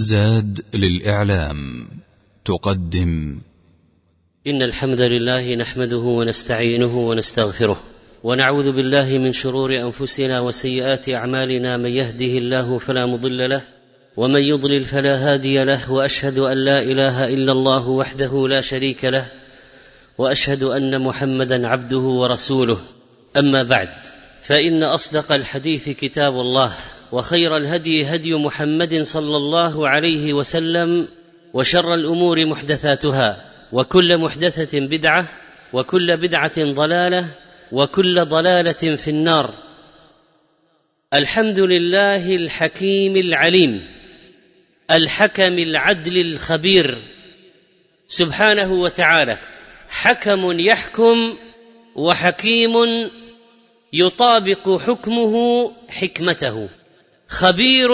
زاد للإعلام. تقدم. إن الحمد لله نحمده ونستعينه ونستغفره ونعوذ بالله من شرور أنفسنا وسيئات أعمالنا. من يهده الله فلا مضل له ومن يضلل فلا هادي له وأشهد أن لا إله إلا الله وحده لا شريك له وأشهد أن محمدا عبده ورسوله. أما بعد فإن أصدق الحديث كتاب الله. وخير الهدي هدي محمد صلى الله عليه وسلم وشر الأمور محدثاتها وكل محدثة بدعة وكل بدعة ضلالة وكل ضلالة في النار. الحمد لله الحكيم العليم الحكم العدل الخبير. سبحانه وتعالى حكم يحكم وحكيم يطابق حكمه حكمته. خبير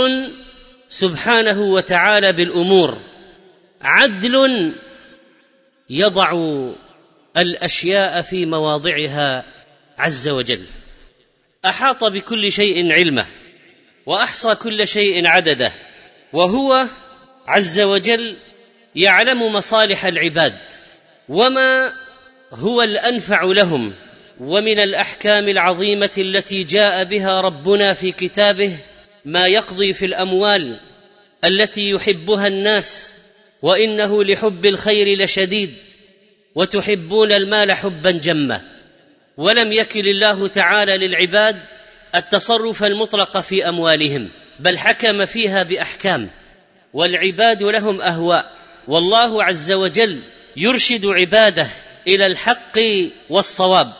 سبحانه وتعالى بالأمور عدل يضع الأشياء في مواضعها عز وجل. أحاط بكل شيء علمه وأحصى كل شيء عدده وهو عز وجل يعلم مصالح العباد وما هو الأنفع لهم ومن الأحكام العظيمة التي جاء بها ربنا في كتابه ما يقضي في الأموال التي يحبها الناس وإنه لحب الخير لشديد وتحبون المال حبا جما. ولم يكل الله تعالى للعباد التصرف المطلق في أموالهم بل حكم فيها بأحكام. والعباد لهم أهواء والله عز وجل يرشد عباده إلى الحق والصواب.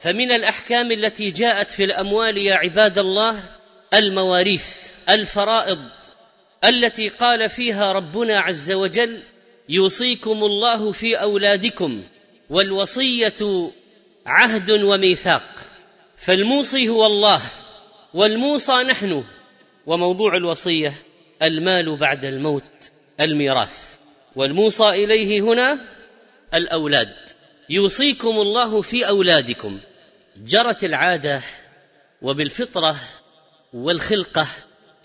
فمن الأحكام التي جاءت في الأموال يا عباد الله المواريث الفرائض التي قال فيها ربنا عز وجل يوصيكم الله في أولادكم والوصية عهد وميثاق. فالموصي هو الله والموصى نحن وموضوع الوصية المال بعد الموت الميراث. والموصى إليه هنا الأولاد. يوصيكم الله في أولادكم. جرت العادة وبالفطرة والخلقة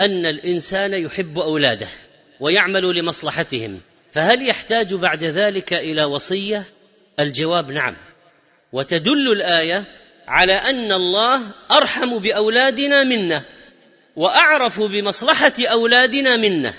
أن الإنسان يحب أولاده ويعمل لمصلحتهم فهل يحتاج بعد ذلك إلى وصية؟ الجواب نعم. وتدل الآية على أن الله أرحم بأولادنا منا وأعرف بمصلحة أولادنا منا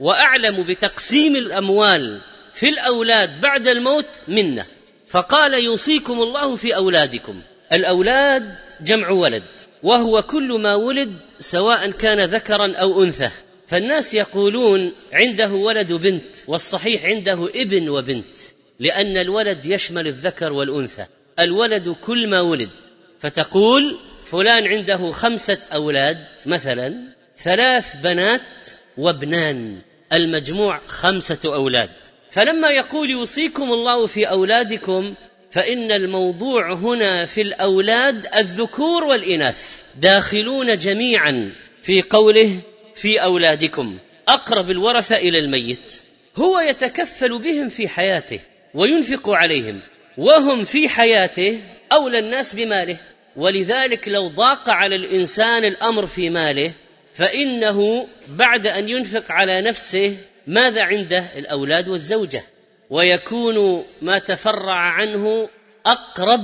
وأعلم بتقسيم الأموال في الأولاد بعد الموت منا. فقال يوصيكم الله في أولادكم الأولاد جمع ولد. وهو كل ما ولد سواء كان ذكرا أو أنثى. فالناس يقولون عنده ولد بنت والصحيح عنده ابن وبنت لأن الولد يشمل الذكر والأنثى. الولد كل ما ولد. فتقول فلان عنده خمسة أولاد مثلا ثلاث بنات وابنان المجموع خمسة أولاد. فلما يقول يوصيكم الله في أولادكم فإن الموضوع هنا في الأولاد الذكور والإناث. داخلون جميعا في قوله في أولادكم أقرب الورثة إلى الميت. هو يتكفل بهم في حياته وينفق عليهم وهم في حياته أولى الناس بماله. ولذلك لو ضاق على الإنسان الأمر في ماله فإنه بعد أن ينفق على نفسه ماذا عنده؟ الأولاد والزوجة. ويكون ما تفرع عنه أقرب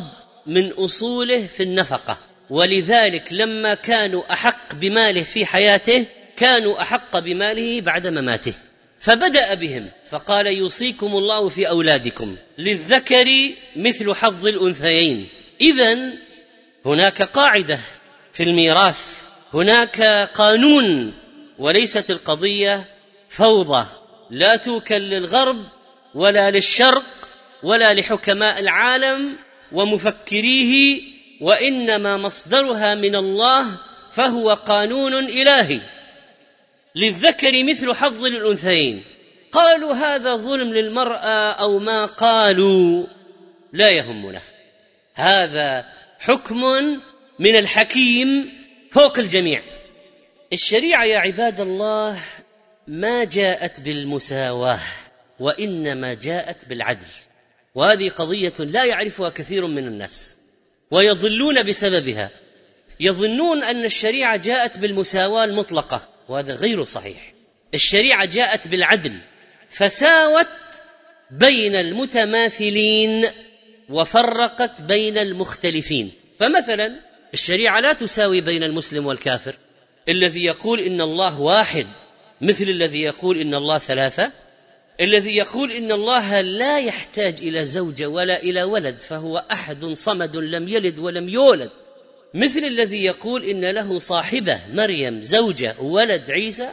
من أصوله في النفقة. ولذلك لما كانوا أحق بماله في حياته كانوا أحق بماله بعد مماته. فبدأ بهم فقال يوصيكم الله في أولادكم. للذكر مثل حظ الأنثيين. اذا هناك قاعدة في الميراث هناك قانون وليست القضية فوضى. لا توكل للغرب ولا للشرق ولا لحكماء العالم ومفكريه وإنما مصدرها من الله فهو قانون إلهي. للذكر مثل حظ الأنثيين. قالوا هذا ظلم للمرأة أو ما قالوا؟ لا يهمنا. هذا حكم من الحكيم فوق الجميع. الشريعة يا عباد الله ما جاءت بالمساواة. وإنما جاءت بالعدل. وهذه قضية لا يعرفها كثير من الناس. ويضلون بسببها. يظنون أن الشريعة جاءت بالمساواة المطلقة. وهذا غير صحيح. الشريعة جاءت بالعدل. فساوت بين المتماثلين وفرقت بين المختلفين. فمثلا الشريعة لا تساوي بين المسلم والكافر. الذي يقول إن الله واحد مثل الذي يقول إن الله ثلاثة الذي يقول إن الله لا يحتاج إلى زوجه ولا إلى ولد فهو أحد صمد لم يلد ولم يولد. مثل الذي يقول إن له صاحبة مريم زوجة ولد عيسى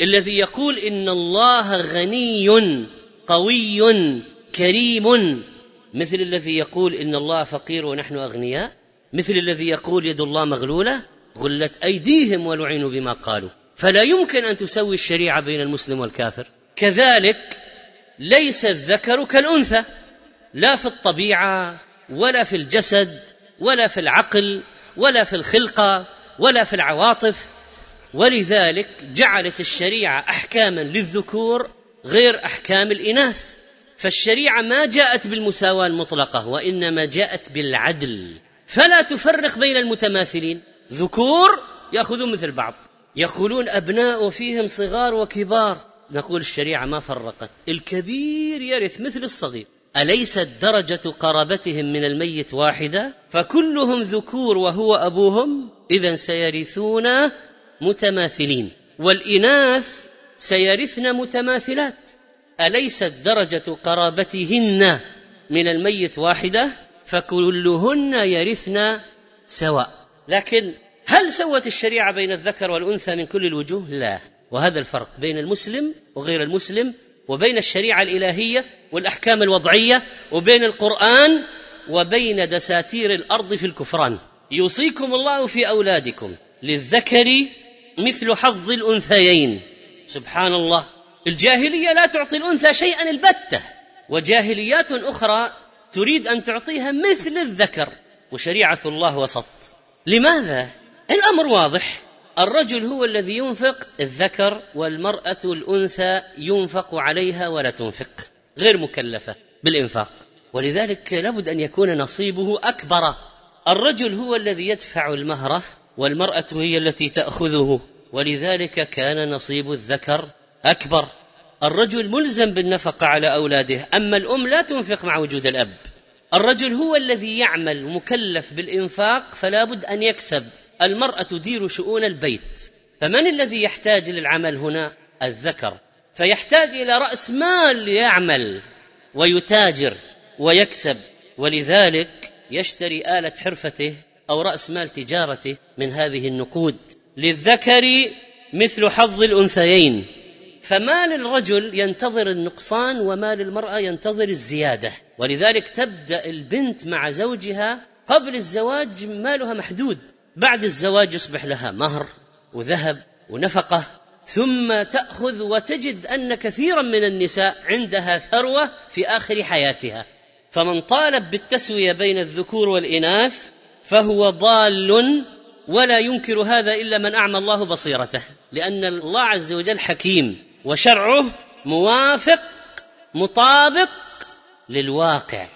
الذي يقول إن الله غني قوي كريم. مثل الذي يقول إن الله فقير ونحن أغنياء مثل الذي يقول يد الله مغلولة غلت أيديهم ولعنوا بما قالوا. فلا يمكن أن تسوي الشريعة بين المسلم والكافر. كذلك ليس الذكر كالأنثى لا في الطبيعة ولا في الجسد ولا في العقل ولا في الخلقة ولا في العواطف. ولذلك جعلت الشريعة احكاما للذكور غير أحكام الإناث. فالشريعة ما جاءت بالمساواة المطلقة وإنما جاءت بالعدل. فلا تفرق بين المتماثلين. ذكور يأخذون مثل بعض يقولون أبناء فيهم صغار وكبار. نقول الشريعة ما فرقت. الكبير يرث مثل الصغير. أليست درجة قرابتهم من الميت واحدة؟ فكلهم ذكور وهو أبوهم. اذا سيرثون متماثلين. والإناث سيرثن متماثلات. أليست درجة قرابتهن من الميت واحدة؟ فكلهن يرثن سواء. لكن هل سوت الشريعة بين الذكر والأنثى من كل الوجوه؟ لا. وهذا الفرق بين المسلم وغير المسلم وبين الشريعة الإلهية والأحكام الوضعية وبين القرآن وبين دساتير الأرض في الكفران. يوصيكم الله في أولادكم للذكر مثل حظ الأنثيين. سبحان الله الجاهلية لا تعطي الأنثى شيئا البتة وجاهليات أخرى تريد أن تعطيها مثل الذكر وشريعة الله وسط. لماذا؟ الأمر واضح. الرجل هو الذي ينفق الذكر والمرأة الأنثى ينفق عليها ولا تنفق غير مكلفة بالإنفاق. ولذلك لابد أن يكون نصيبه أكبر. الرجل هو الذي يدفع المهرة والمرأة هي التي تأخذه ولذلك كان نصيب الذكر أكبر. الرجل ملزم بالنفقه على أولاده أما الأم لا تنفق مع وجود الأب. الرجل هو الذي يعمل مكلف بالإنفاق فلا بد أن يكسب. المرأة تدير شؤون البيت فمن الذي يحتاج للعمل هنا؟ الذكر. فيحتاج إلى رأس مال ليعمل ويتاجر ويكسب ولذلك يشتري آلة حرفته أو رأس مال تجارته من هذه النقود. للذكر مثل حظ الأنثيين. فما للرجل ينتظر النقصان وما للمراه ينتظر الزيادة. ولذلك تبدأ البنت مع زوجها قبل الزواج مالها محدود. بعد الزواج يصبح لها مهر وذهب ونفقة ثم تأخذ وتجد أن كثيرا من النساء عندها ثروة في آخر حياتها. فمن طالب بالتسوية بين الذكور والإناث فهو ضال ولا ينكر هذا إلا من أعمى الله بصيرته لأن الله عز وجل حكيم وشرعه موافق مطابق للواقع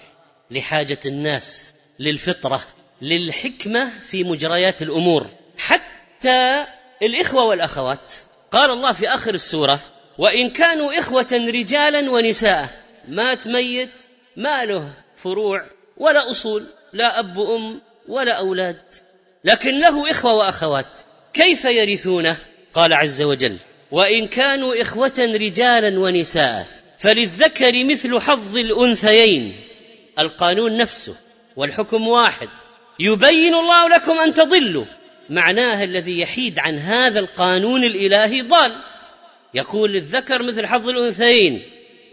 لحاجة الناس للفطرة. للحكمة في مجريات الأمور. حتى الإخوة والأخوات. قال الله في آخر السورة وإن كانوا إخوة رجالا ونساء مات ميت ما له فروع ولا أصول لا أب وام ولا أولاد. لكن له إخوة وأخوات كيف يرثونه؟ قال عز وجل وإن كانوا إخوة رجالا ونساء فللذكر مثل حظ الأنثيين. القانون نفسه والحكم واحد. يبين الله لكم أن تضلوا. معناه الذي يحيد عن هذا القانون الإلهي ضال. يقول للذكر مثل حظ الأنثيين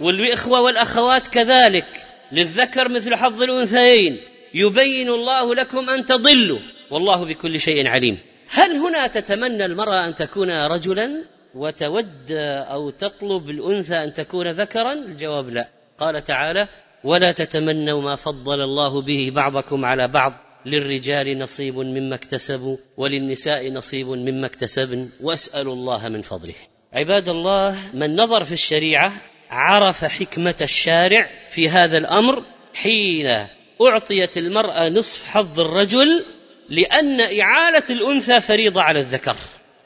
والإخوة والأخوات كذلك. للذكر مثل حظ الأنثيين. يبين الله لكم أن تضلوا. والله بكل شيء عليم. هل هنا تتمنى المرأة أن تكون رجلا وتود أو تطلب الأنثى أن تكون ذكرا؟ الجواب لا. قال تعالى ولا تتمنوا ما فضل الله به بعضكم على بعض. للرجال نصيب مما اكتسبوا وللنساء نصيب مما اكتسبن وأسأل الله من فضله. عباد الله من نظر في الشريعة عرف حكمة الشارع في هذا الأمر حين أعطيت المرأة نصف حظ الرجل لأن إعالة الأنثى فريضة على الذكر.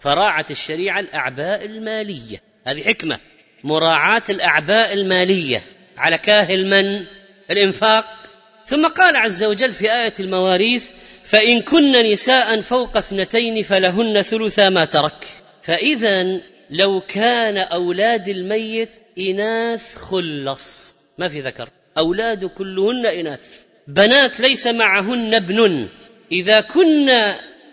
فراعت الشريعة الأعباء المالية. هذه حكمة. مراعاة الأعباء المالية. على كاهل من؟ الإنفاق. ثم قال عز وجل في آية المواريث فإن كن نساء فوق اثنتين فلهن ثلثا ما ترك. فإذا لو كان أولاد الميت إناث خلص. ما في ذكر. أولاد كلهن إناث. بنات ليس معهن ابن. إذا كن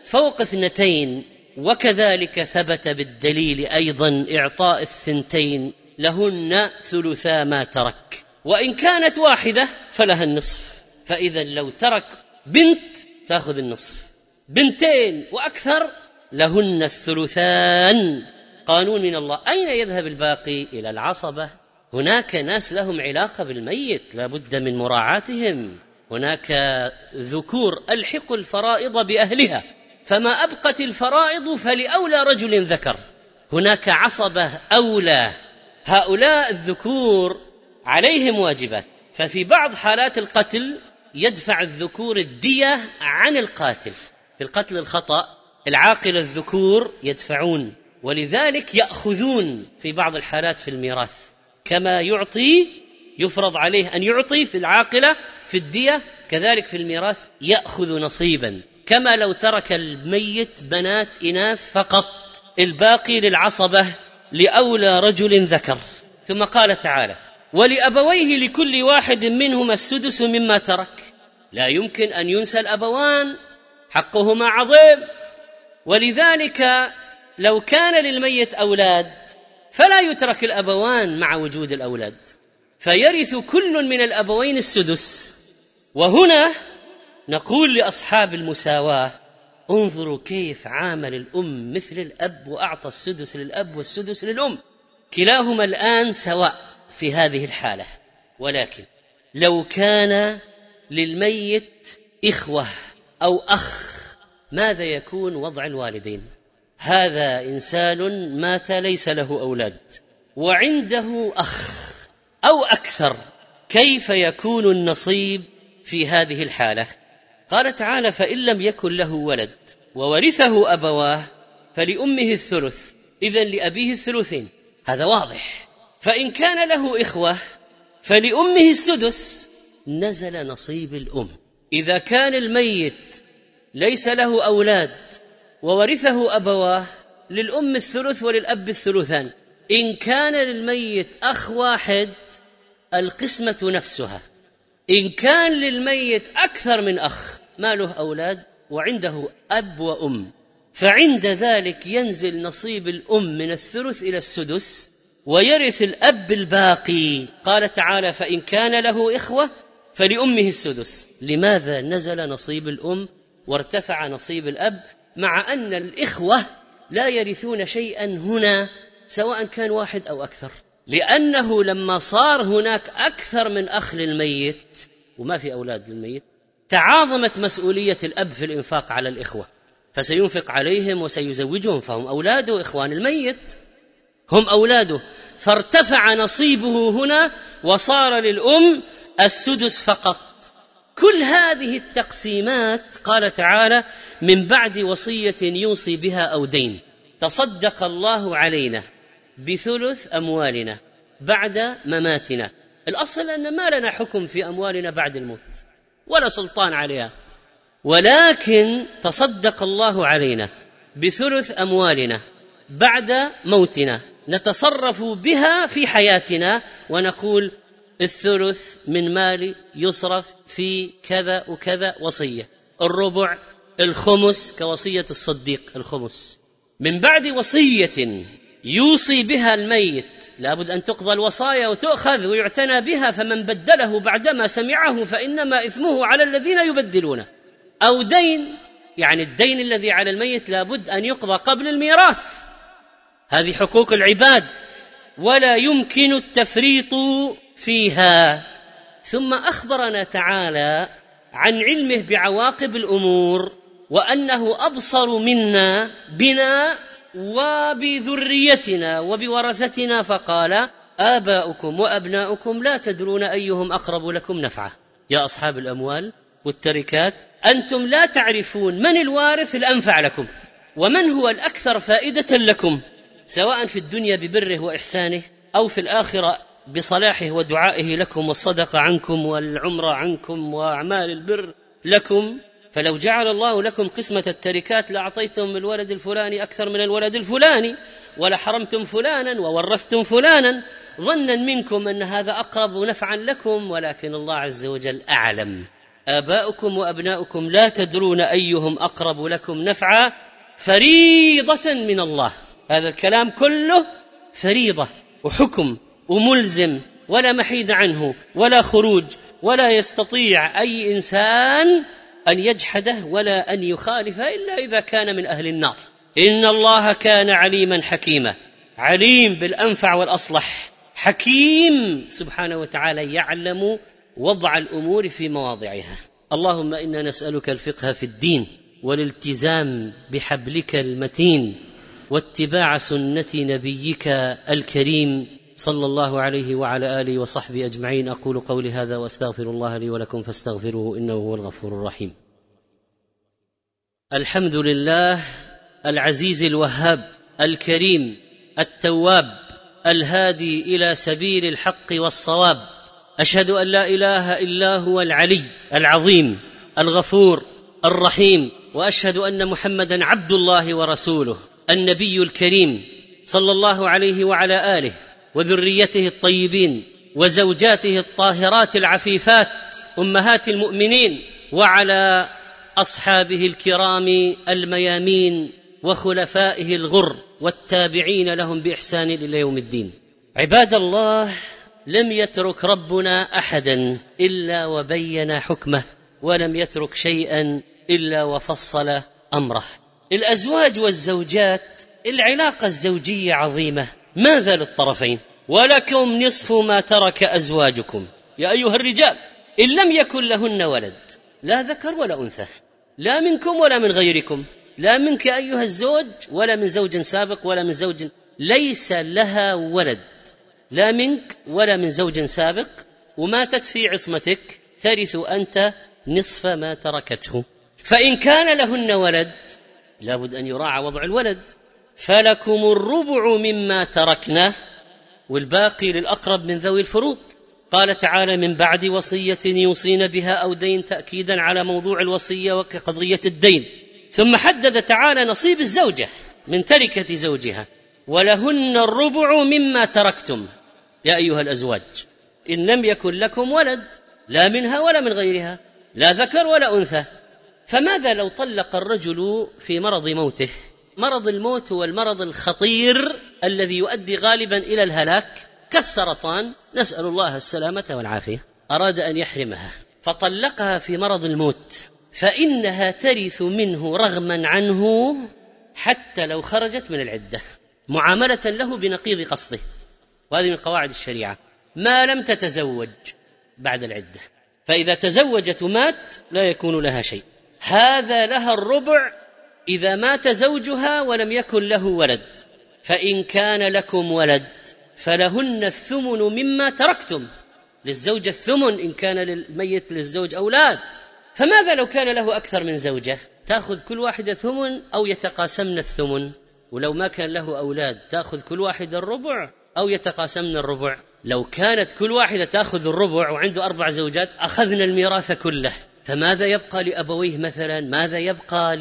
فوق اثنتين وكذلك ثبت بالدليل أيضا إعطاء الثنتين لهن ثلثا ما ترك. وإن كانت واحدة فلها النصف. فإذا لو ترك بنت تأخذ النصف. بنتين وأكثر لهن الثلثان. قانون من الله. أين يذهب الباقي؟ إلى العصبة. هناك ناس لهم علاقة بالميت. لا بد من مراعاتهم. هناك ذكور ألحقوا الفرائض بأهلها. فما أبقت الفرائض فلأولى رجل ذكر. هناك عصبة أولى. هؤلاء الذكور عليهم واجبات. ففي بعض حالات القتل يدفع الذكور الدية عن القاتل. في القتل الخطأ العاقل الذكور يدفعون ولذلك يأخذون في بعض الحالات في الميراث. كما يعطي يفرض عليه أن يعطي في العاقلة في الدية كذلك في الميراث يأخذ نصيبا. كما لو ترك الميت بنات إناث فقط الباقي للعصبة لأولى رجل ذكر. ثم قال تعالى ولأبويه لكل واحد منهما السدس مما ترك. لا يمكن أن ينسى الأبوان حقهما عظيم. ولذلك لو كان للميت أولاد فلا يترك الأبوان مع وجود الأولاد. فيرث كل من الأبوين السدس. وهنا نقول لأصحاب المساواة انظروا كيف عامل الأم مثل الأب وأعطى السدس للأب والسدس للأم. كلاهما الآن سواء في هذه الحالة. ولكن لو كان للميت إخوة أو أخ ماذا يكون وضع الوالدين؟ هذا إنسان مات ليس له أولاد وعنده أخ أو أكثر كيف يكون النصيب في هذه الحالة؟ قال تعالى فإن لم يكن له ولد وورثه أبواه فلأمه الثلث إذا لأبيه الثلثين هذا واضح. فإن كان له إخوة فلأمه السدس نزل نصيب الأم. إذا كان الميت ليس له أولاد وورثه أبواه للأم الثلث وللأب الثلثان إن كان للميت أخ واحد القسمة نفسها. إن كان للميت أكثر من أخ ما له أولاد وعنده أب وأم. فعند ذلك ينزل نصيب الأم من الثلث إلى السدس ويرث الأب الباقي. قال تعالى فإن كان له إخوة فلأمه السدس. لماذا نزل نصيب الأم وارتفع نصيب الأب مع أن الإخوة لا يرثون شيئا هنا سواء كان واحد أو أكثر؟ لأنه لما صار هناك أكثر من أخ للميت وما في أولاد للميت تعاظمت مسؤولية الأب في الإنفاق على الإخوة. فسينفق عليهم وسيزوجهم فهم أولاده إخوان الميت. هم أولاده. فارتفع نصيبه هنا وصار للأم السدس فقط. كل هذه التقسيمات قال تعالى من بعد وصية يوصي بها أو دين. تصدق الله علينا بثلث أموالنا بعد مماتنا. الأصل أن ما لنا حكم في أموالنا بعد الموت ولا سلطان عليها. ولكن تصدق الله علينا بثلث أموالنا بعد موتنا. نتصرف بها في حياتنا ونقول الثلث من مالي يصرف في كذا وكذا وصية. الربع الخمس كوصية الصديق الخمس. من بعد وصية يوصي بها الميت لابد أن تقضى الوصايا وتؤخذ ويعتنى بها فمن بدله بعدما سمعه فإنما إثمه على الذين يبدلونه. أو دين يعني الدين الذي على الميت لابد أن يقضى قبل الميراث. هذه حقوق العباد. ولا يمكن التفريط فيها. ثم أخبرنا تعالى عن علمه بعواقب الأمور وأنه أبصر منا بنا وبذريتنا وبورثتنا فقال آباؤكم وأبناؤكم لا تدرون أيهم أقرب لكم نفعة. يا أصحاب الأموال والتركات أنتم لا تعرفون من الوارث الأنفع لكم ومن هو الأكثر فائدة لكم سواء في الدنيا ببره وإحسانه أو في الآخرة بصلاحه ودعائه لكم والصدقه عنكم والعمره عنكم وأعمال البر لكم. فلو جعل الله لكم قسمة التركات لأعطيتم الولد الفلاني أكثر من الولد الفلاني ولحرمتم فلانا وورثتم فلانا ظنا منكم أن هذا أقرب نفعا لكم ولكن الله عز وجل أعلم. آباؤكم وأبناؤكم لا تدرون أيهم أقرب لكم نفعا فريضة من الله. هذا الكلام كله فريضة وحكم. وملزم ولا محيد عنه ولا خروج ولا يستطيع أي إنسان أن يجحده ولا أن يخالفه إلا إذا كان من أهل النار. إن الله كان عليما حكيما. عليم بالأنفع والأصلح. حكيم سبحانه وتعالى يعلم وضع الأمور في مواضعها. اللهم إنا نسألك الفقه في الدين والالتزام بحبلك المتين واتباع سنة نبيك الكريم صلى الله عليه وعلى آله وصحبه أجمعين. أقول قولي هذا وأستغفر الله لي ولكم فاستغفروه إنه هو الغفور الرحيم. الحمد لله العزيز الوهاب الكريم التواب الهادي إلى سبيل الحق والصواب. أشهد أن لا إله إلا هو العلي العظيم الغفور الرحيم. وأشهد أن محمدا عبد الله ورسوله النبي الكريم صلى الله عليه وعلى آله وذريته الطيبين وزوجاته الطاهرات العفيفات أمهات المؤمنين وعلى أصحابه الكرام الميامين وخلفائه الغر والتابعين لهم بإحسان إلى يوم الدين. عباد الله لم يترك ربنا أحدا إلا وبين حكمه ولم يترك شيئا إلا وفصل أمره. الأزواج والزوجات العلاقة الزوجية عظيمة. ماذا للطرفين ولكم نصف ما ترك أزواجكم. يا أيها الرجال إن لم يكن لهن ولد لا ذكر ولا أنثى لا منكم ولا من غيركم لا منك أيها الزوج ولا من زوج سابق ولا من زوج ليس لها ولد لا منك ولا من زوج سابق وماتت في عصمتك ترث أنت نصف ما تركته. فإن كان لهن ولد لابد أن يراعى وضع الولد. فلكم الربع مما تركنا والباقي للأقرب من ذوي الفروض. قال تعالى من بعد وصية يوصين بها أو دين تأكيدا على موضوع الوصية وكقضية الدين. ثم حدد تعالى نصيب الزوجة من تركة زوجها. ولهن الربع مما تركتم. يا أيها الأزواج إن لم يكن لكم ولد لا منها ولا من غيرها لا ذكر ولا أنثى فماذا لو طلق الرجل في مرض موته؟ مرض الموت هو المرض الخطير الذي يؤدي غالبا إلى الهلاك كالسرطان نسأل الله السلامة والعافية. أراد أن يحرمها. فطلقها في مرض الموت. فإنها ترث منه رغما عنه حتى لو خرجت من العدة. معاملة له بنقيض قصده. وهذه من قواعد الشريعة. ما لم تتزوج بعد العدة. فإذا تزوجت ومات لا يكون لها شيء. هذا لها الربع إذا مات زوجها ولم يكن له ولد فإن كان لكم ولد فلهن الثمن مما تركتم. للزوجة الثمن إن كان للميت للزوج أولاد. فماذا لو كان له أكثر من زوجة؟ تأخذ كل واحدة ثمن أو يتقاسمن الثمن. ولو ما كان له أولاد تأخذ كل واحدة الربع أو يتقاسمن الربع. لو كانت كل واحدة تأخذ الربع وعنده أربع زوجات أخذنا الميراث كله. فماذا يبقى لأبويه مثلا؟ ماذا يبقى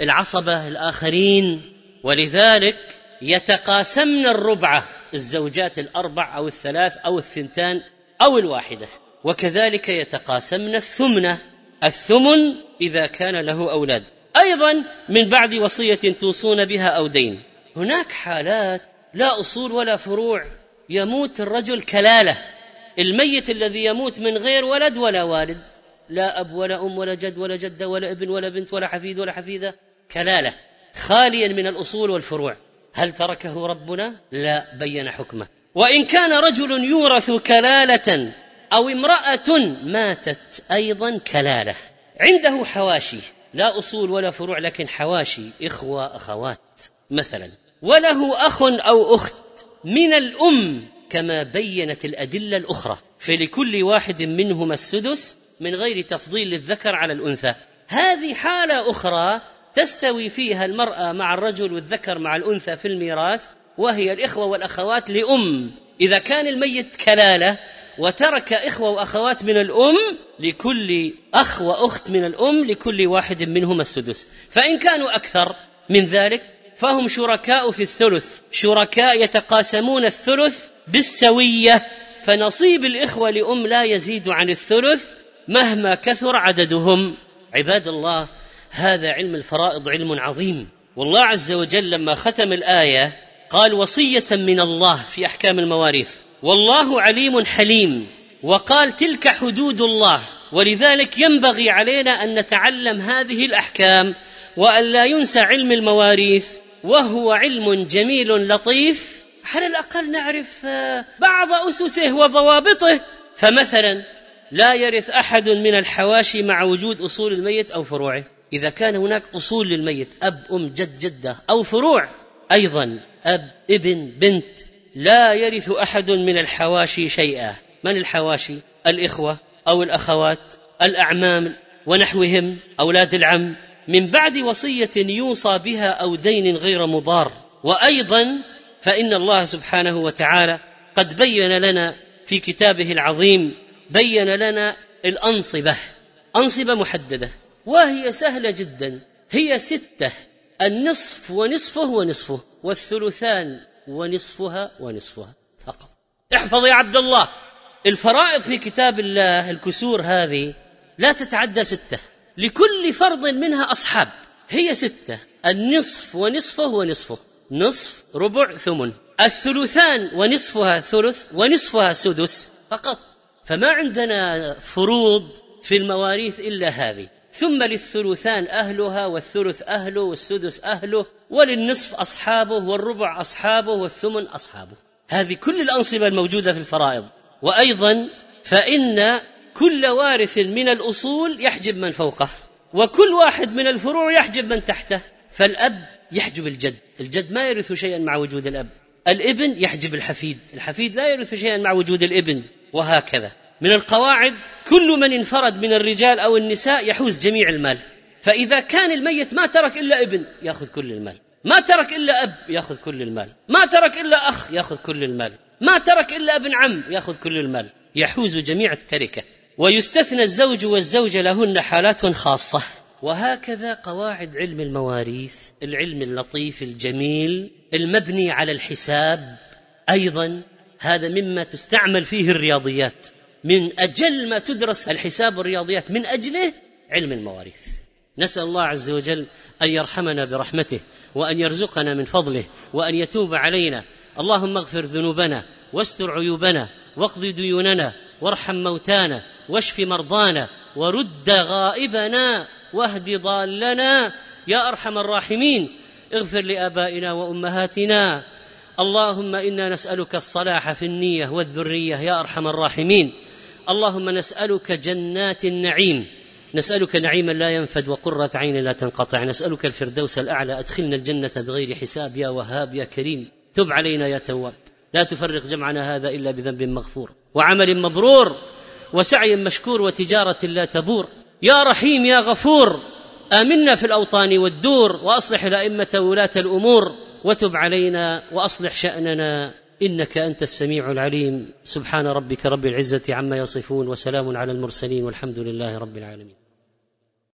للعصبه الآخرين ولذلك يتقاسمن الربعه الزوجات الأربع أو الثلاث أو الثنتان أو الواحدة وكذلك يتقاسمن الثمنه الثمن إذا كان له أولاد. أيضا من بعد وصية توصون بها أو دين. هناك حالات لا أصول ولا فروع يموت الرجل كلالة. الميت الذي يموت من غير ولد ولا والد لا أب ولا أم ولا جد ولا جدة ولا ابن ولا بنت ولا حفيد ولا حفيدة كلاله خاليا من الأصول والفروع. هل تركه ربنا؟ لا بين حكمه. وإن كان رجل يورث كلالة أو امرأة ماتت أيضا كلاله. عنده حواشي لا أصول ولا فروع لكن حواشي إخوة أخوات مثلا. وله أخ أو أخت من الأم كما بينت الأدلة الأخرى. فلكل واحد منهما السدس من غير تفضيل للذكر على الأنثى. هذه حالة أخرى تستوي فيها المرأة مع الرجل والذكر مع الأنثى في الميراث وهي الإخوة والأخوات لأم. إذا كان الميت كلالة وترك إخوة وأخوات من الأم لكل أخ وأخت من الأم لكل واحد منهما السدس. فإن كانوا أكثر من ذلك فهم شركاء في الثلث. شركاء يتقاسمون الثلث بالسوية فنصيب الإخوة لأم لا يزيد عن الثلث مهما كثر عددهم. عباد الله هذا علم الفرائض علم عظيم. والله عز وجل لما ختم الآية قال وصية من الله في أحكام المواريث. والله عليم حليم. وقال تلك حدود الله. ولذلك ينبغي علينا أن نتعلم هذه الأحكام وأن لا ينسى علم المواريث. وهو علم جميل لطيف. على الأقل نعرف آه، بعض أسسه وضوابطه. فمثلا لا يرث أحد من الحواشي مع وجود أصول الميت أو فروعه. إذا كان هناك أصول للميت أب أم جد جدة أو فروع أيضا أب ابن بنت لا يرث أحد من الحواشي شيئا. من الحواشي؟ الإخوة أو الأخوات الأعمام ونحوهم أولاد العم. من بعد وصية يوصى بها أو دين غير مضار. وأيضا فإن الله سبحانه وتعالى قد بين لنا في كتابه العظيم بين لنا الأنصبة أنصبة محددة. وهي سهلة جدا. هي ستة. النصف ونصفه ونصفه والثلثان ونصفها ونصفها فقط. احفظ يا عبد الله. الفرائض في كتاب الله الكسور هذه لا تتعدى ستة. لكل فرض منها أصحاب. هي ستة. النصف ونصفه ونصفه. نصف ربع ثمن. الثلثان ونصفها ثلث ونصفها سدس فقط. فما عندنا فروض في المواريث إلا هذه. ثم للثلثان أهلها والثلث أهله والسدس أهله وللنصف أصحابه والربع أصحابه والثمن أصحابه. هذه كل الأنصبة الموجودة في الفرائض. وأيضا فإن كل وارث من الأصول يحجب من فوقه وكل واحد من الفروع يحجب من تحته. فالأب يحجب الجد الجد ما يرث شيئا مع وجود الأب. الإبن يحجب الحفيد الحفيد لا يرث شيئا مع وجود الإبن وهكذا. من القواعد كل من انفرد من الرجال أو النساء يحوز جميع المال. فإذا كان الميت ما ترك إلا ابن يأخذ كل المال. ما ترك إلا أب يأخذ كل المال. ما ترك إلا أخ يأخذ كل المال. ما ترك إلا ابن عم يأخذ كل المال. يحوز جميع التركة. ويستثنى الزوج والزوجة لهن حالات خاصة. وهكذا قواعد علم المواريث العلم اللطيف الجميل المبني على الحساب. أيضا هذا مما تستعمل فيه الرياضيات. من أجل ما تدرس الحساب والرياضيات من أجله علم المواريث. نسأل الله عز وجل أن يرحمنا برحمته وأن يرزقنا من فضله وأن يتوب علينا. اللهم اغفر ذنوبنا واستر عيوبنا واقض ديوننا وارحم موتانا واشف مرضانا ورد غائبنا واهد ضالنا. يا أرحم الراحمين اغفر لآبائنا وأمهاتنا. اللهم إنا نسألك الصلاح في النية والذرية. يا أرحم الراحمين اللهم نسألك جنات النعيم. نسألك نعيما لا ينفد وقرة عين لا تنقطع. نسألك الفردوس الأعلى. أدخلنا الجنة بغير حساب. يا وهاب يا كريم تب علينا يا تواب. لا تفرق جمعنا هذا إلا بذنب مغفور وعمل مبرور وسعي مشكور وتجارة لا تبور. يا رحيم يا غفور آمنا في الأوطان والدور وأصلح الأئمة وولاة الأمور. وتب علينا وأصلح شأننا. إنك أنت السميع العليم. سبحان ربك رب العزة عما يصفون وسلام على المرسلين والحمد لله رب العالمين.